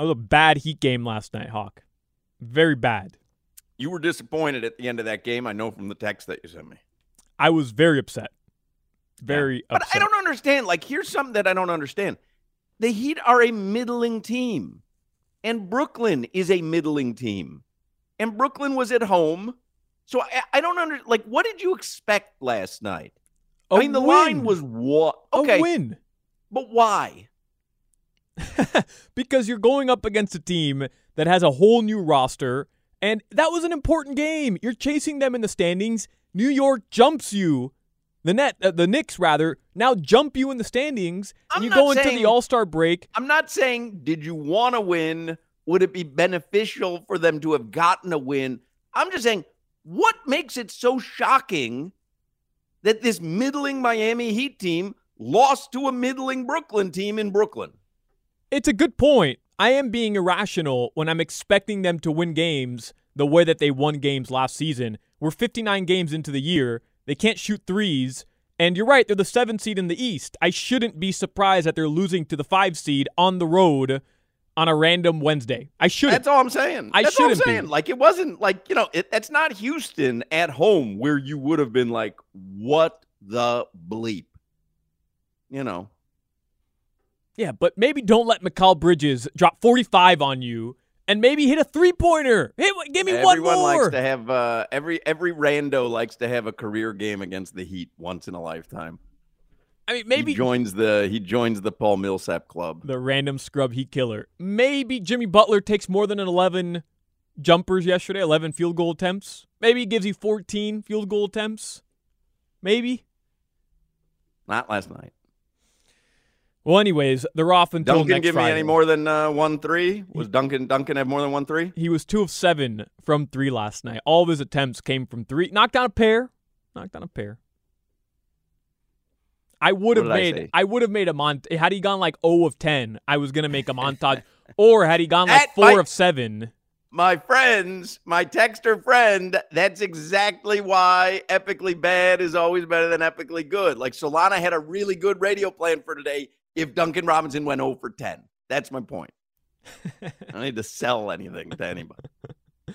That was a bad Heat game last night, Hawk. Very bad. You were disappointed at the end of that game. I know from the text that you sent me. I was very upset. Very yeah. But upset. I don't understand. Like, here's something that I don't understand. The Heat are a middling team, and Brooklyn is a middling team, and Brooklyn was at home. So I, I don't under like. What did you expect last night? A I mean, the win. line was what? Okay, A win. but why? because you're going up against a team that has a whole new roster, and that was an important game. You're chasing them in the standings. New York jumps you. The net, uh, the Knicks rather, now jump you in the standings, and I'm you go into the All Star break. I'm not saying did you want to win? Would it be beneficial for them to have gotten a win? I'm just saying what makes it so shocking that this middling Miami Heat team lost to a middling Brooklyn team in Brooklyn. It's a good point. I am being irrational when I'm expecting them to win games the way that they won games last season. We're 59 games into the year. They can't shoot threes. And you're right, they're the seven seed in the East. I shouldn't be surprised that they're losing to the five seed on the road on a random Wednesday. I shouldn't. That's all I'm saying. I That's all I'm shouldn't be. Like it wasn't like you know, it, that's not Houston at home where you would have been like, what the bleep, you know. Yeah, but maybe don't let Mikal Bridges drop 45 on you and maybe hit a three pointer. Hey, give me one more. Everyone likes to have uh, every every rando likes to have a career game against the Heat once in a lifetime. I mean, maybe he joins the he joins the Paul Millsap club. the random scrub heat killer. Maybe Jimmy Butler takes more than an 11 jumpers yesterday, 11 field goal attempts. Maybe he gives you 14 field goal attempts. Maybe. Not last night. Well, anyways, they're off until Duncan next give Friday. me any more than uh, one three? Was Duncan Duncan have more than one three? He was two of seven from three last night. All of his attempts came from three. Knocked down a pair. Knocked down a pair. I would have I made. say? I, would have made a mont. Had he gone like 0 of 10, I was gonna make a montage. or had he gone like That four might- of seven. My friends, my texter friend, that's exactly why epically bad is always better than epically good. Like Solana had a really good radio plan for today if Duncan Robinson went 0 for 10. That's my point. I don't need to sell anything to anybody.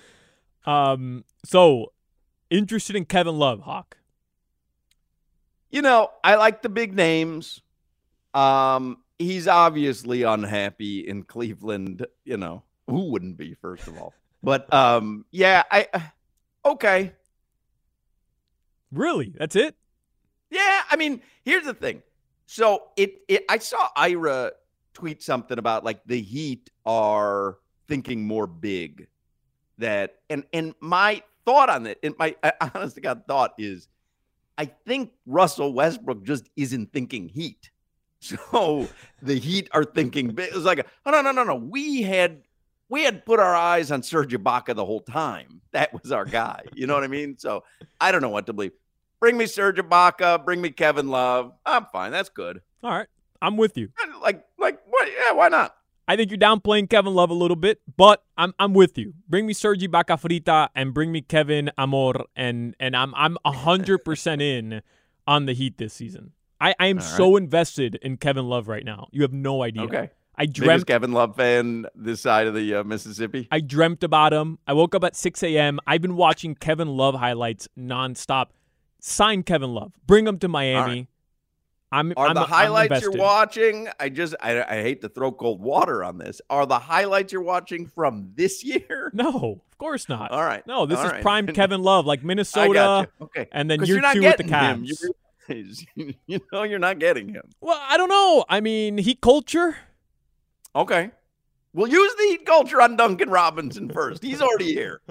Um. So interested in Kevin Love, Hawk. You know, I like the big names. Um, he's obviously unhappy in Cleveland. You know, who wouldn't be, first of all? But um, yeah, I okay. Really? That's it? Yeah, I mean, here's the thing. So it, it I saw Ira tweet something about like the Heat are thinking more big. That and and my thought on it, and my honest to God thought is, I think Russell Westbrook just isn't thinking Heat. So the Heat are thinking big. It was like, oh no no no no, we had we had put our eyes on Serge Ibaka the whole time. That was our guy. You know what I mean? So I don't know what to believe. Bring me Serge Ibaka. Bring me Kevin Love. I'm fine. That's good. All right. I'm with you. Like, like, what? Yeah, why not? I think you're downplaying Kevin Love a little bit, but I'm I'm with you. Bring me Sergi Bacafrita and bring me Kevin Amor, and and I'm I'm hundred percent in on the Heat this season. I, I am All so invested in Kevin Love right now. You have no idea. Okay. I dreamt Biggest Kevin Love fan this side of the uh, Mississippi. I dreamt about him. I woke up at 6 a.m. I've been watching Kevin Love highlights nonstop. Sign Kevin Love. Bring him to Miami. I'm Are I'm, the I'm highlights you're watching? I just, I, I hate to throw cold water on this. Are the highlights you're watching from this year? No, of course not. All right. No, this All is right. prime Kevin Love, like Minnesota. Okay. and then year you're not two with the. Cavs. You, you know you're not getting him. Well, I don't know. I mean, Heat culture. Okay. We'll use the heat culture on Duncan Robinson first. He's already here.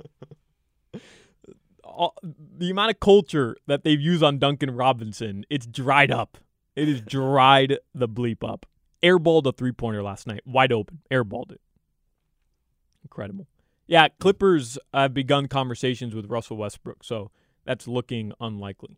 All, the amount of culture that they've used on Duncan Robinson, it's dried up. It is dried the bleep up. Airballed a three pointer last night, wide open. Airballed it. Incredible. Yeah, Clippers have begun conversations with Russell Westbrook, so that's looking unlikely.